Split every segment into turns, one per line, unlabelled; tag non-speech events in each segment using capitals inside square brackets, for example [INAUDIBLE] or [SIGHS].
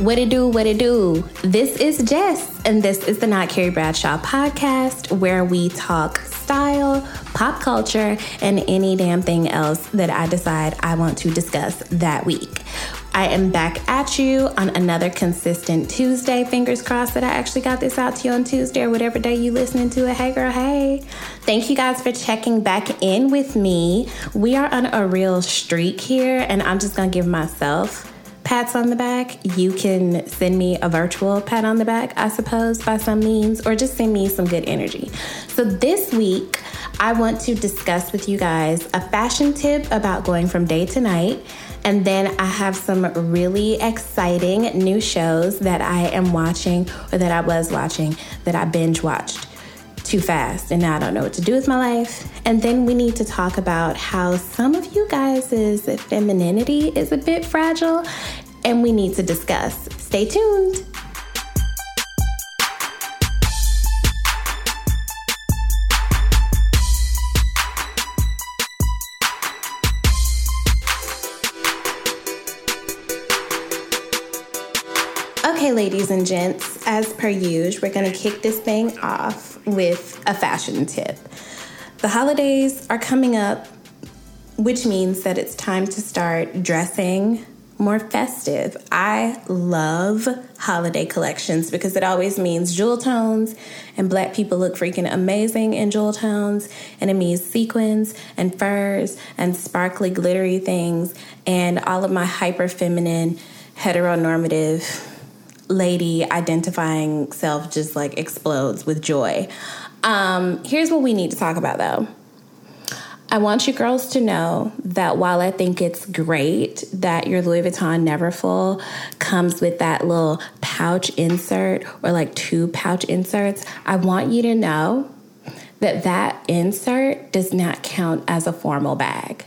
What it do, what it do. This is Jess, and this is the Not Carrie Bradshaw podcast where we talk style, pop culture, and any damn thing else that I decide I want to discuss that week. I am back at you on another consistent Tuesday. Fingers crossed that I actually got this out to you on Tuesday or whatever day you listening to it. Hey girl, hey. Thank you guys for checking back in with me. We are on a real streak here, and I'm just gonna give myself pats on the back. You can send me a virtual pat on the back, I suppose, by some means, or just send me some good energy. So this week, I want to discuss with you guys a fashion tip about going from day to night. And then I have some really exciting new shows that I am watching or that I was watching that I binge watched too fast and now I don't know what to do with my life. And then we need to talk about how some of you guys' femininity is a bit fragile and we need to discuss. Stay tuned. Okay, ladies and gents, as per usual, we're gonna kick this thing off with a fashion tip. The holidays are coming up, which means that it's time to start dressing more festive. I love holiday collections because it always means jewel tones, and black people look freaking amazing in jewel tones, and it means sequins and furs and sparkly, glittery things, and all of my hyper feminine, heteronormative lady identifying self just like explodes with joy. Um, here's what we need to talk about though. I want you girls to know that while I think it's great that your Louis Vuitton Neverfull comes with that little pouch insert or like two pouch inserts, I want you to know that that insert does not count as a formal bag.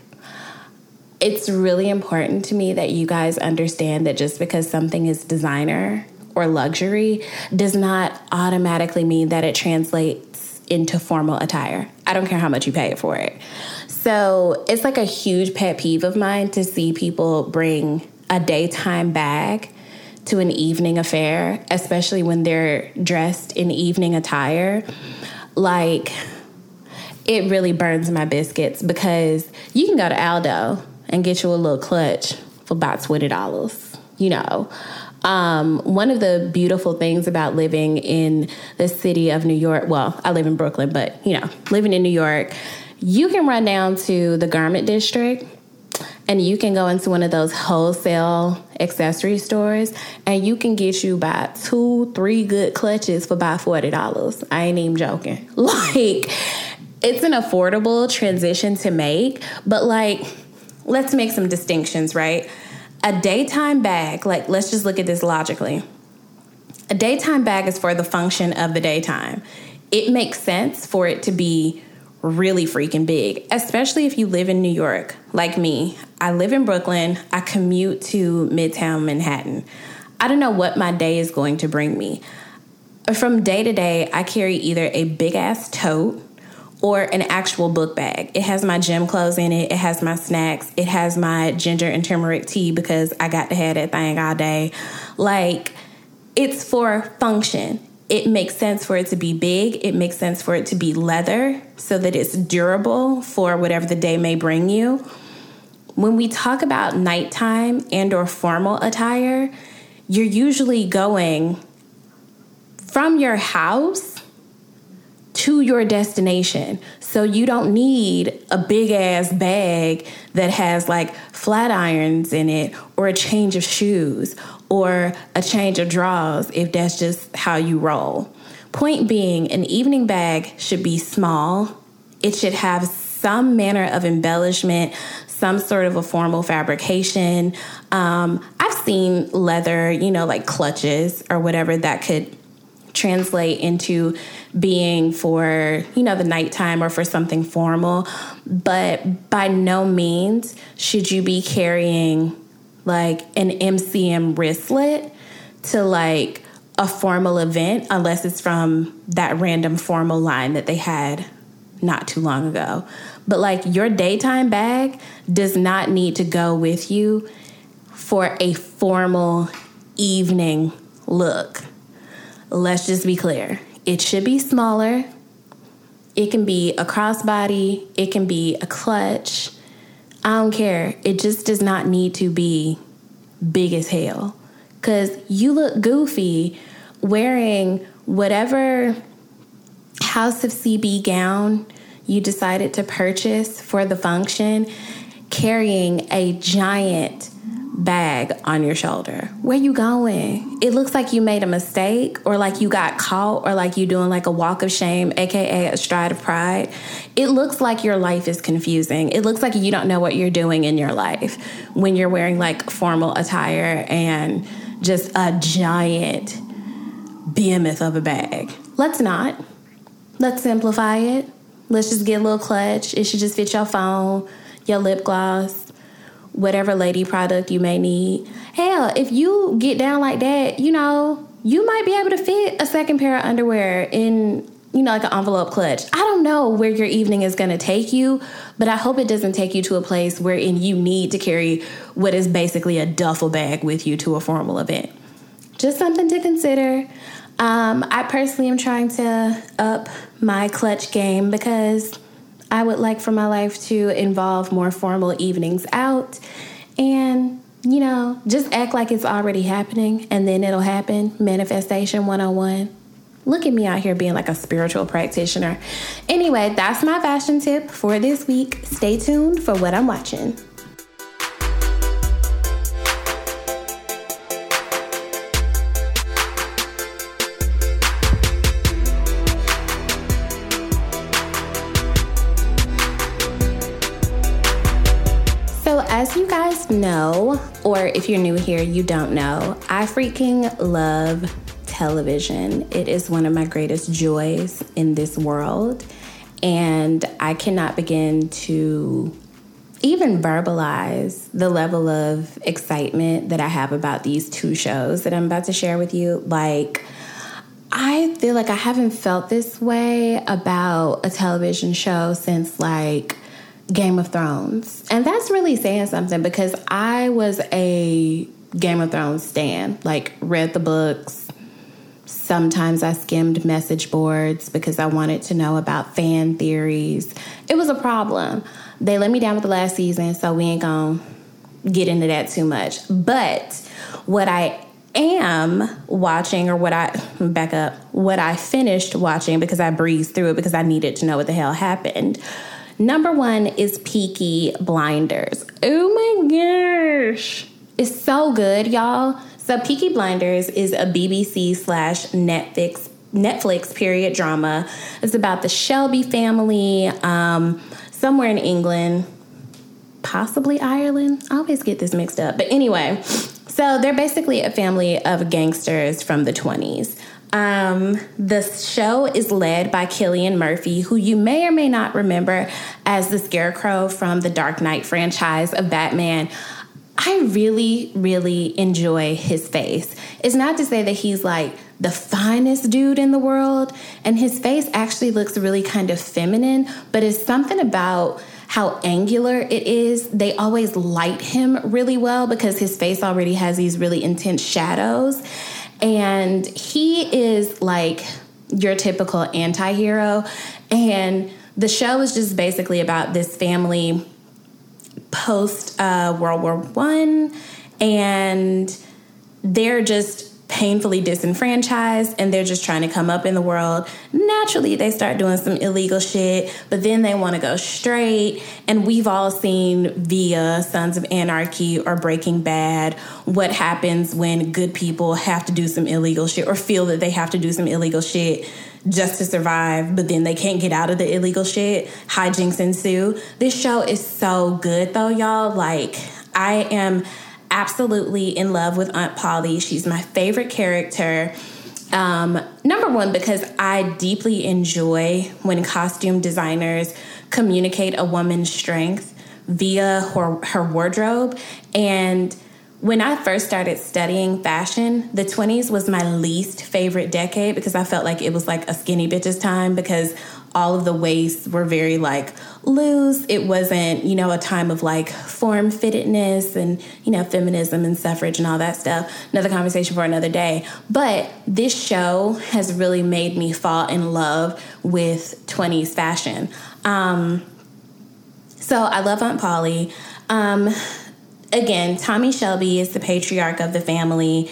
It's really important to me that you guys understand that just because something is designer or luxury does not automatically mean that it translates into formal attire. I don't care how much you pay for it. So it's like a huge pet peeve of mine to see people bring a daytime bag to an evening affair, especially when they're dressed in evening attire. Like, it really burns my biscuits because you can go to Aldo and get you a little clutch for about $20, you know. Um, one of the beautiful things about living in the city of New York, well, I live in Brooklyn, but you know, living in New York, you can run down to the garment district and you can go into one of those wholesale accessory stores and you can get you about two, three good clutches for about $40. I ain't even joking. [LAUGHS] Like, it's an affordable transition to make, but like, let's make some distinctions, right? A daytime bag, like let's just look at this logically. A daytime bag is for the function of the daytime. It makes sense for it to be really freaking big, especially if you live in New York like me. I live in Brooklyn, I commute to Midtown Manhattan. I don't know what my day is going to bring me. From day to day, I carry either a big ass tote or an actual book bag. It has my gym clothes in it, it has my snacks, it has my ginger and turmeric tea because I got to have that thing all day. Like, it's for function. It makes sense for it to be big. It makes sense for it to be leather so that it's durable for whatever the day may bring you. When we talk about nighttime and or formal attire, you're usually going from your house to your destination. So you don't need a big ass bag that has like flat irons in it or a change of shoes or a change of drawers if that's just how you roll. Point being, an evening bag should be small. It should have some manner of embellishment, some sort of a formal fabrication. Um, I've seen leather, you know, like clutches or whatever that could translate into being for, you know, the nighttime or for something formal. But by no means should you be carrying like an MCM wristlet to like a formal event unless it's from that random formal line that they had not too long ago. But like your daytime bag does not need to go with you for a formal evening look. Let's just be clear. It should be smaller. It can be a crossbody, it can be a clutch. I don't care. It just does not need to be big as hell. Cause you look goofy wearing whatever House of CB gown you decided to purchase for the function, carrying a giant bag on your shoulder. Where you going? It looks like you made a mistake or like you got caught or like you doing like a walk of shame, aka a stride of pride. It looks like your life is confusing. It looks like you don't know what you're doing in your life when you're wearing like formal attire and just a giant behemoth of a bag. Let's not. Let's simplify it. Let's just get a little clutch. It should just fit your phone, your lip gloss, whatever lady product you may need. Hell, if you get down like that, you know, you might be able to fit a second pair of underwear in, you know, like an envelope clutch. I don't know where your evening is going to take you, but I hope it doesn't take you to a place wherein you need to carry what is basically a duffel bag with you to a formal event. Just something to consider. Um, I personally am trying to up my clutch game because I would like for my life to involve more formal evenings out and, you know, just act like it's already happening and then it'll happen. Manifestation 101. Look at me out here being like a spiritual practitioner. Anyway, that's my fashion tip for this week. Stay tuned for what I'm watching. As you guys know, or if you're new here, you don't know, I freaking love television. It is one of my greatest joys in this world. And I cannot begin to even verbalize the level of excitement that I have about these two shows that I'm about to share with you. Like, I feel like I haven't felt this way about a television show since like Game of Thrones. And that's really saying something because I was a Game of Thrones stan, like read the books. Sometimes I skimmed message boards because I wanted to know about fan theories. It was a problem. They let me down with the last season, so we ain't gonna get into that too much. But what I am watching, or what I back up, what I finished watching because I breezed through it because I needed to know what the hell happened Number one is Peaky Blinders. Oh my gosh. It's so good, y'all. So Peaky Blinders is a BBC slash Netflix Netflix period drama. It's about the Shelby family, um, somewhere in England, possibly Ireland. I always get this mixed up. But anyway, so they're basically a family of gangsters from the 20s. Um, the show is led by Cillian Murphy, who you may or may not remember as the Scarecrow from the Dark Knight franchise of Batman. I really, really enjoy his face. It's not to say that he's like the finest dude in the world, and his face actually looks really kind of feminine, but it's something about how angular it is. They always light him really well because his face already has these really intense shadows. And he is like your typical anti hero. And the show is just basically about this family post uh, World War One, and they're just painfully disenfranchised and they're just trying to come up in the world. Naturally, they start doing some illegal shit, but then they want to go straight. And we've all seen via Sons of Anarchy or Breaking Bad what happens when good people have to do some illegal shit or feel that they have to do some illegal shit just to survive, but then they can't get out of the illegal shit. Hijinks ensue. This show is so good though, y'all. Like, I am absolutely in love with Aunt Polly. She's my favorite character. Um, number one, because I deeply enjoy when costume designers communicate a woman's strength via her, her wardrobe. And when I first started studying fashion, the 20s was my least favorite decade because I felt like it was like a skinny bitch's time because all of the waists were very like loose. It wasn't, you know, a time of like form fittedness and, you know, feminism and suffrage and all that stuff. Another conversation for another day. But this show has really made me fall in love with 20s fashion. Um, so I love Aunt Polly. Um, again, Tommy Shelby is the patriarch of the family.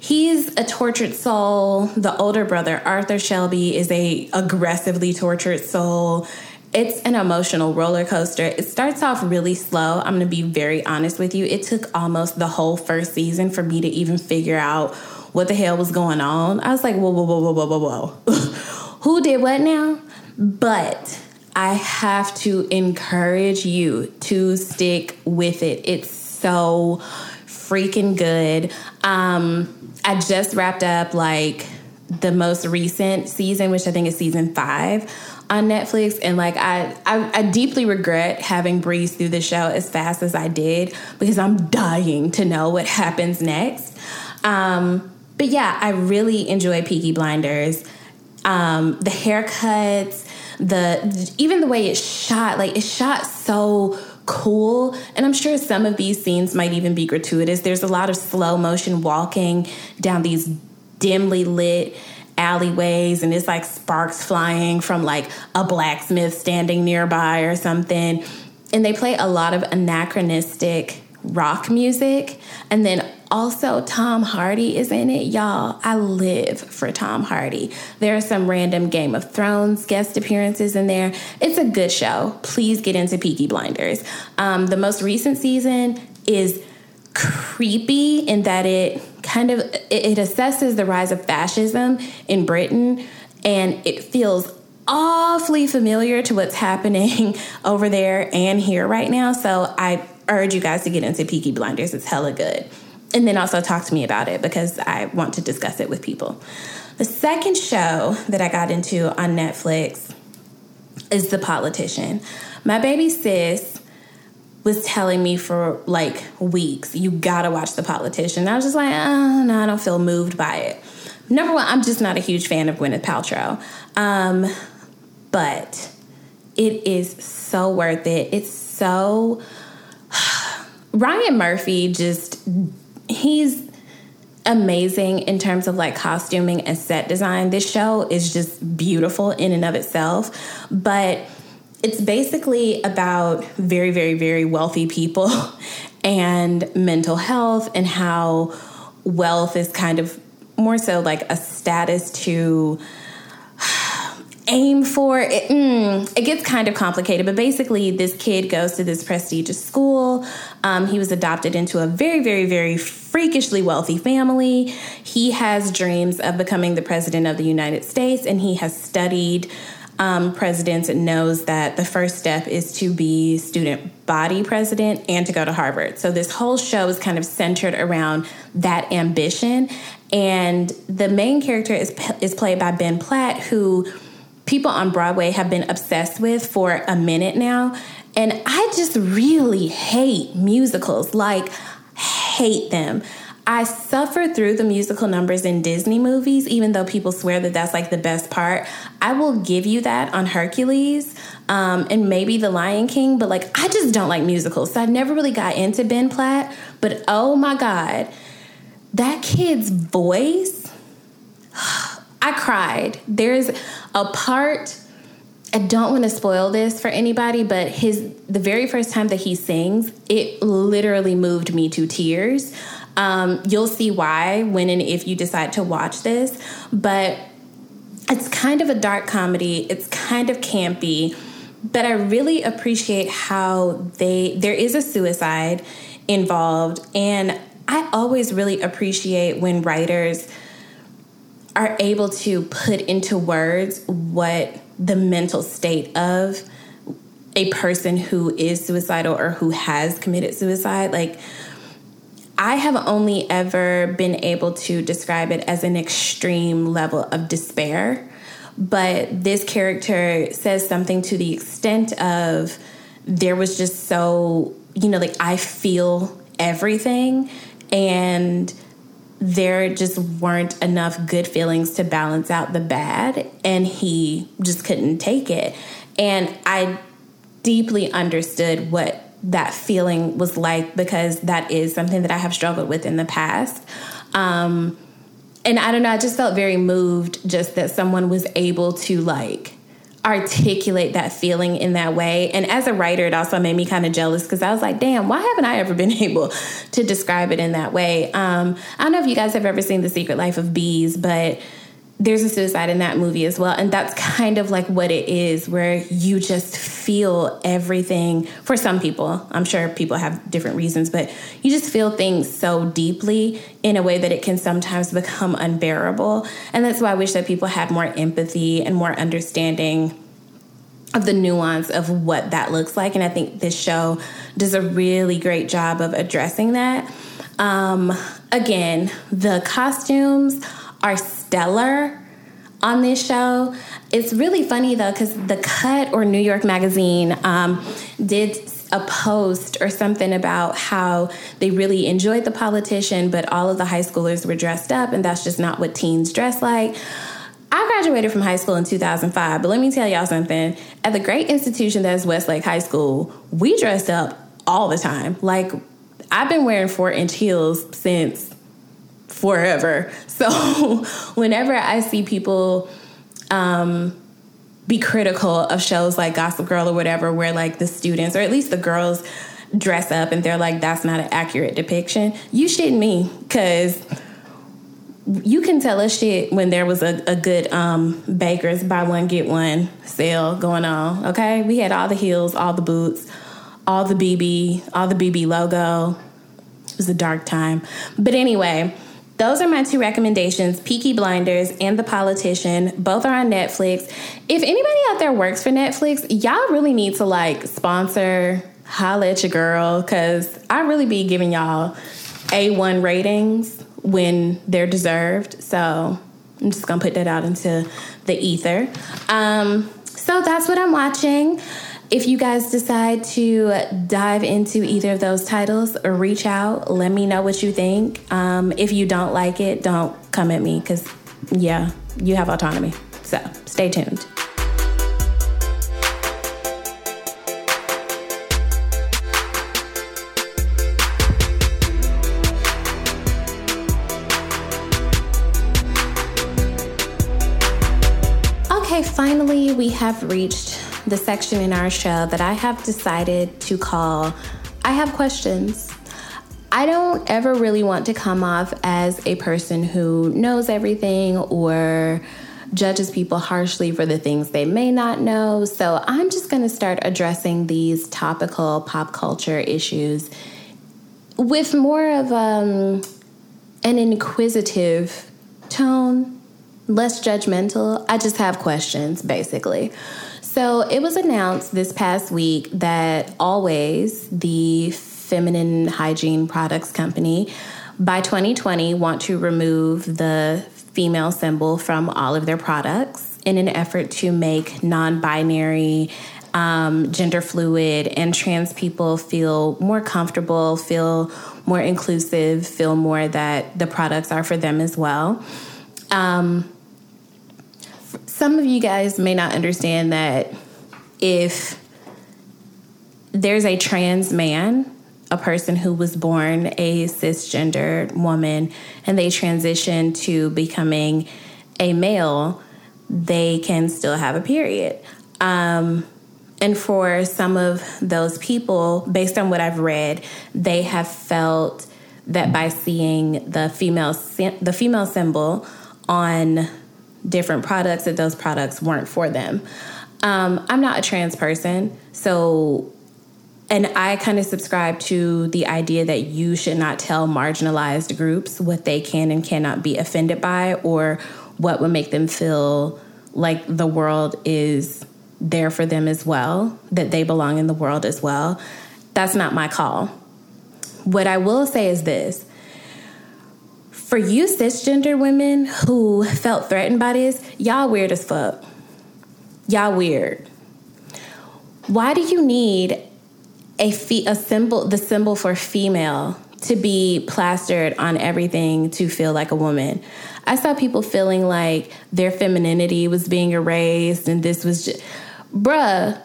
He's a tortured soul. The older brother, Arthur Shelby, is a aggressively tortured soul it's an emotional roller coaster. It starts off really slow. I'm going to be very honest with you. It took almost the whole first season for me to even figure out what the hell was going on. I was like, whoa, whoa, whoa, whoa, whoa, whoa, whoa. [LAUGHS] Who did what now? But I have to encourage you to stick with it. It's so freaking good. Um, I just wrapped up like the most recent season, which I think is season five on Netflix, and like I, I, I deeply regret having breezed through the show as fast as I did because I'm dying to know what happens next. Um, but yeah, I really enjoy Peaky Blinders. Um, the haircuts, the even the way it's shot, like it's shot so cool. And I'm sure some of these scenes might even be gratuitous. There's a lot of slow motion walking down these dimly lit alleyways and it's like sparks flying from like a blacksmith standing nearby or something. And they play a lot of anachronistic rock music. And then also, Tom Hardy is in it. Y'all, I live for Tom Hardy. There are some random Game of Thrones guest appearances in there. It's a good show. Please get into Peaky Blinders. Um, the most recent season is creepy in that it kind of it assesses the rise of fascism in Britain and it feels awfully familiar to what's [LAUGHS] happening over there and here right now. So I urge you guys to get into Peaky Blinders. It's hella good. And then also talk to me about it because I want to discuss it with people. The second show that I got into on Netflix is The Politician. My baby sis was telling me for like weeks, you gotta watch The Politician. I was just like, oh, no, I don't feel moved by it. Number one, I'm just not a huge fan of Gwyneth Paltrow. Um, but it is so worth it. It's so. [SIGHS] Ryan Murphy just, he's amazing in terms of like costuming and set design. This show is just beautiful in and of itself. But it's basically about very, very, very wealthy people [LAUGHS] and mental health and how wealth is kind of more so like a status to aim for it, mm, it gets kind of complicated but basically this kid goes to this prestigious school um, he was adopted into a very very very freakishly wealthy family he has dreams of becoming the president of the united states and he has studied um, presidents and knows that the first step is to be student body president and to go to Harvard. So this whole show is kind of centered around that ambition. And the main character is is played by Ben Platt, who people on Broadway have been obsessed with for a minute now. And I just really hate musicals, like hate them. I suffer through the musical numbers in Disney movies, even though people swear that that's like the best part. I will give you that on Hercules um, and maybe The Lion King, but like I just don't like musicals. So I never really got into Ben Platt. But oh my God, that kid's voice, [SIGHS] I cried. There's a part. I don't want to spoil this for anybody, but his the very first time that he sings, it literally moved me to tears. Um, you'll see why when and if you decide to watch this, but it's kind of a dark comedy. It's kind of campy, but I really appreciate how they there is a suicide involved and I always really appreciate when writers are able to put into words what the mental state of a person who is suicidal or who has committed suicide like I have only ever been able to describe it as an extreme level of despair. But this character says something to the extent of there was just so, you know, like I feel everything. And there just weren't enough good feelings to balance out the bad, and he just couldn't take it. And I deeply understood what that feeling was like because that is something that I have struggled with in the past. Um, and I don't know, I just felt very moved just that someone was able to like articulate that feeling in that way. And as a writer, it also made me kind of jealous because I was like, damn, why haven't I ever [LAUGHS] been able to describe it in that way? Um, I don't know if you guys have ever seen The Secret Life of Bees, but there's a suicide in that movie as well. And that's kind of like what it is, where you just feel everything for some people. I'm sure people have different reasons, but you just feel things so deeply in a way that it can sometimes become unbearable. And that's why I wish that people had more empathy and more understanding of the nuance of what that looks like. And I think this show does a really great job of addressing that. Um, again, the costumes are stellar on this show. It's really funny though, because The Cut or New York Magazine um, did a post or something about how they really enjoyed the politician, but all of the high schoolers were dressed up, and that's just not what teens dress like. I graduated from high school in 2005, but let me tell y'all something. At the great institution that is Westlake High School, we dressed up all the time. Like, I've been wearing four inch heels since forever. So [LAUGHS] whenever I see people um, be critical of shows like Gossip Girl or whatever, where like the students or at least the girls dress up and they're like, that's not an accurate depiction, you shitting me because you can tell us shit when there was a, a good um, Baker's buy one get one sale going on. Okay, we had all the heels, all the boots, all the BB, all the BB logo. It was a dark time, but anyway. Those are my two recommendations Peaky Blinders and The Politician. Both are on Netflix. If anybody out there works for Netflix, y'all really need to like sponsor, holla at your girl, because I really be giving y'all A1 ratings when they're deserved. So I'm just gonna put that out into the ether. Um, so that's what I'm watching. If you guys decide to dive into either of those titles reach out, let me know what you think. Um, if you don't like it, don't come at me because, yeah, you have autonomy. So stay tuned. Okay, finally, we have reached the section in our show that I have decided to call I Have Questions. I don't ever really want to come off as a person who knows everything or judges people harshly for the things they may not know. So I'm just going to start addressing these topical pop culture issues with more of um, an inquisitive tone, less judgmental. I just have questions, basically. So it was announced this past week that Always, the feminine hygiene products company, by 2020 want to remove the female symbol from all of their products in an effort to make non binary, um, gender fluid, and trans people feel more comfortable, feel more inclusive, feel more that the products are for them as well. Um, some of you guys may not understand that if there's a trans man, a person who was born a cisgender woman, and they transition to becoming a male, they can still have a period. Um, and for some of those people, based on what I've read, they have felt that by seeing the female the female symbol on different products that those products weren't for them. Um, I'm not a trans person, so and I kind of subscribe to the idea that you should not tell marginalized groups what they can and cannot be offended by or what would make them feel like the world is there for them as well, that they belong in the world as well. That's not my call. What I will say is this for you cisgender women who felt threatened by this, y'all weird as fuck. Y'all weird. Why do you need a fe- a symbol the symbol for female to be plastered on everything to feel like a woman. I saw people feeling like their femininity was being erased and this was just, bruh,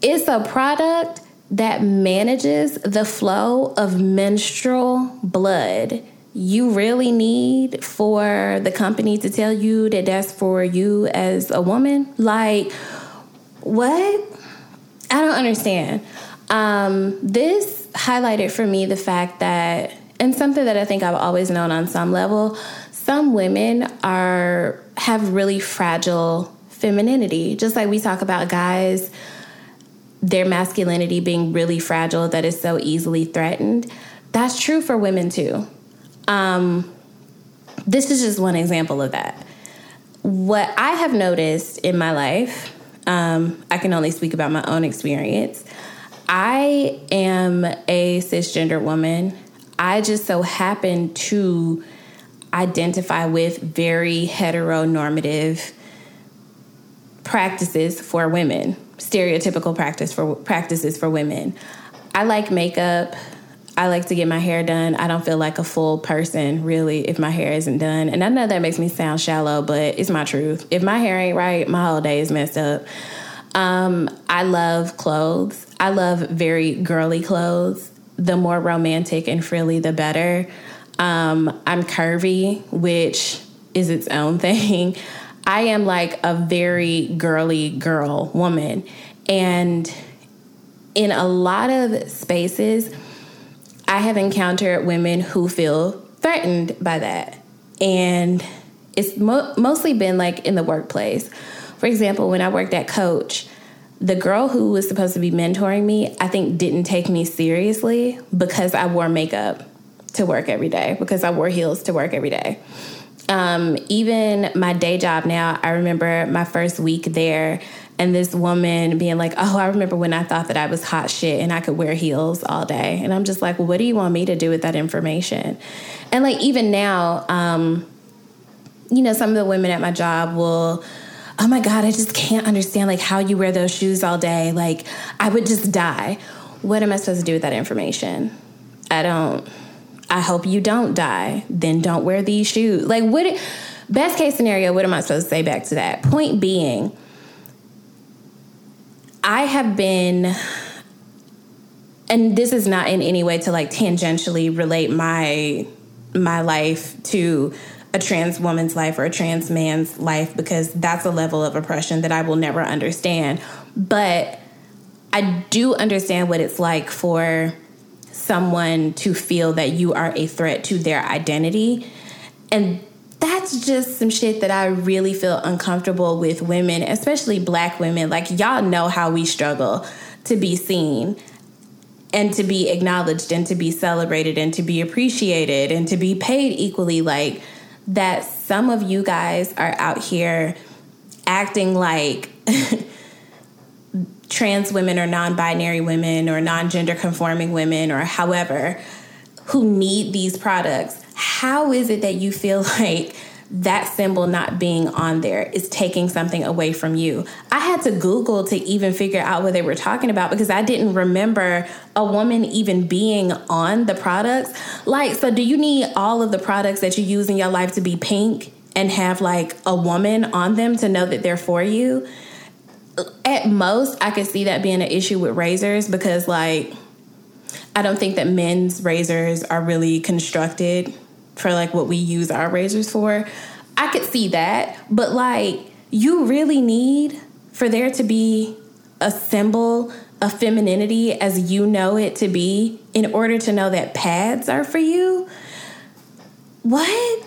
it's a product that manages the flow of menstrual blood. You really need for the company to tell you that that's for you as a woman? Like, what? I don't understand. Um, this highlighted for me the fact that, and something that I think I've always known on some level, some women are have really fragile femininity. Just like we talk about guys, their masculinity being really fragile that is so easily threatened. That's true for women too. Um, this is just one example of that. What I have noticed in my life, um, I can only speak about my own experience. I am a cisgender woman. I just so happen to identify with very heteronormative practices for women, stereotypical practice for practices for women. I like makeup. I like to get my hair done. I don't feel like a full person really if my hair isn't done. And I know that makes me sound shallow, but it's my truth. If my hair ain't right, my whole day is messed up. Um, I love clothes. I love very girly clothes. The more romantic and frilly, the better. Um, I'm curvy, which is its own [LAUGHS] thing. I am like a very girly girl woman. And in a lot of spaces, I have encountered women who feel threatened by that. And it's mo- mostly been like in the workplace. For example, when I worked at Coach, the girl who was supposed to be mentoring me, I think didn't take me seriously because I wore makeup to work every day, because I wore heels to work every day. Um, even my day job now, I remember my first week there and this woman being like, Oh, I remember when I thought that I was hot shit and I could wear heels all day. And I'm just like, well, What do you want me to do with that information? And like, even now, um, you know, some of the women at my job will, Oh my God, I just can't understand like how you wear those shoes all day. Like, I would just die. What am I supposed to do with that information? I don't I hope you don't die. Then don't wear these shoes. Like, what? Best case scenario, what am I supposed to say back to that? Point being, I have been, and this is not in any way to like tangentially relate my my life to a trans woman's life or a trans man's life because that's a level of oppression that I will never understand. But I do understand what it's like for someone to feel that you are a threat to their identity. And that's just some shit that I really feel uncomfortable with women, especially black women. Like, y'all know how we struggle to be seen and to be acknowledged and to be celebrated and to be appreciated and to be paid equally. Like, that some of you guys are out here acting like [LAUGHS] trans women or non binary women or non gender conforming women or however who need these products, how is it that you feel [LAUGHS] like that symbol not being on there is taking something away from you? I had to Google to even figure out what they were talking about because I didn't remember a woman even being on the products. Like, so do you need all of the products that you use in your life to be pink? And have like a woman on them to know that they're for you at most I could see that being an issue with razors because like I don't think that men's razors are really constructed for like what we use our razors for. I could see that, but like you really need for there to be a symbol of femininity as you know it to be in order to know that pads are for you. What?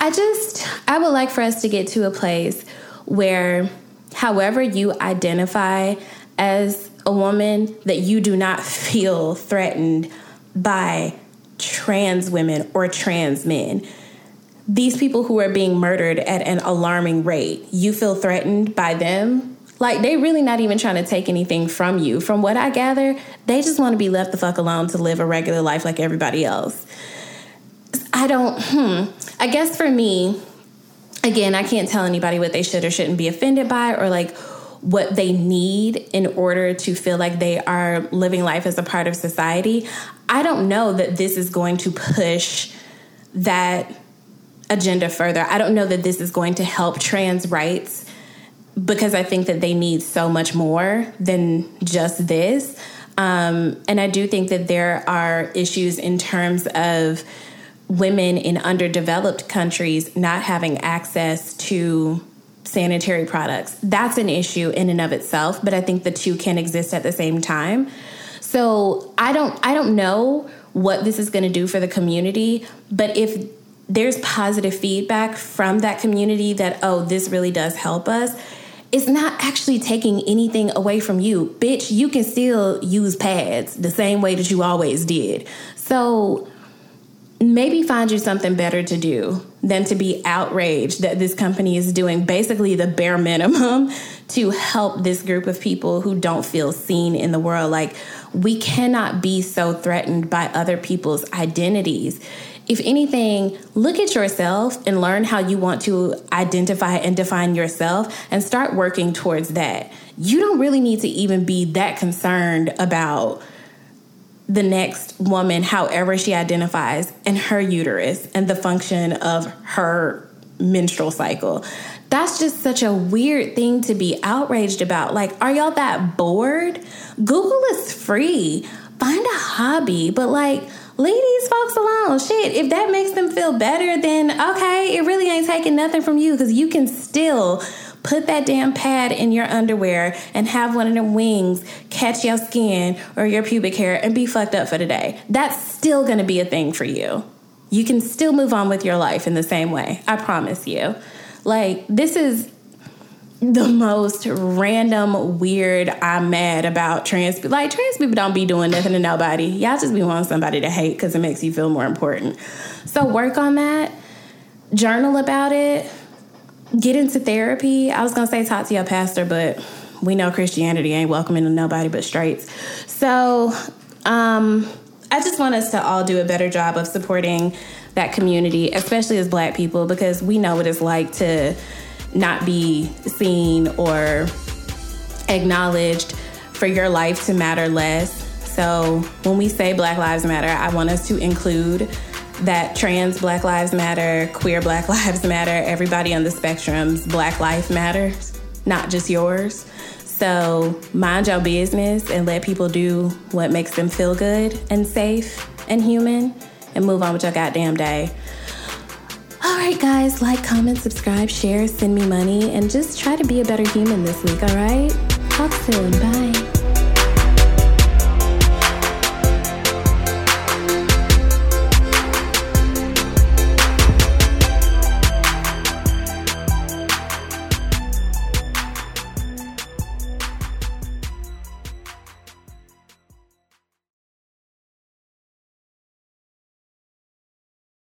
I just I would like for us to get to a place where however you identify as a woman, that you do not feel threatened by trans women or trans men. These people who are being murdered at an alarming rate, you feel threatened by them. Like they really not even trying to take anything from you. From what I gather, they just want to be left the fuck alone to live a regular life like everybody else. I don't, hmm. I guess for me, again, I can't tell anybody what they should or shouldn't be offended by or like what they need in order to feel like they are living life as a part of society, I don't know that this is going to push that agenda further. I don't know that this is going to help trans rights because I think that they need so much more than just this. Um, and I do think that there are issues in terms of women in underdeveloped countries not having access to sanitary products. That's an issue in and of itself, but I think the two can exist at the same time. So I don't I don't know what this is going to do for the community, but if there's positive feedback from that community that oh this really does help us, it's not actually taking anything away from you. Bitch, you can still use pads the same way that you always did. So maybe find you something better to do than to be outraged that this company is doing basically the bare minimum [LAUGHS] to help this group of people who don't feel seen in the world. Like, we cannot be so threatened by other people's identities. If anything, look at yourself and learn how you want to identify and define yourself and start working towards that. You don't really need to even be that concerned about the next woman, however she identifies, and her uterus and the function of her menstrual cycle. That's just such a weird thing to be outraged about. Like, are y'all that bored? Google is free. Find a hobby, but like, leave these folks alone. Shit, if that makes them feel better, then okay, it really ain't taking nothing from you because you can still Put that damn pad in your underwear and have one of them wings catch your skin or your pubic hair and be fucked up for the day. That's still gonna be a thing for you. You can still move on with your life in the same way. I promise you. Like, this is the most random, weird, I'm mad about trans people. Like, trans people don't be doing nothing to nobody. Y'all just be wanting somebody to hate because it makes you feel more important. So, work on that, journal about it, get into therapy. I was gonna say talk to your pastor, but we know Christianity ain't welcoming to nobody but straights. So um, I just want us to all do a better job of supporting that community, especially as black people, because we know what it's like to not be seen or acknowledged for your life to matter less. So when we say Black Lives Matter, I want us to include that trans Black Lives Matter, queer Black [LAUGHS] Lives Matter, everybody on the spectrum's Black Life matters, not just yours. So mind your business and let people do what makes them feel good and safe and human and move on with your goddamn day. All right, guys, like, comment, subscribe, share, send me money, and just try to be a better human this week, all right? Talk soon. Bye.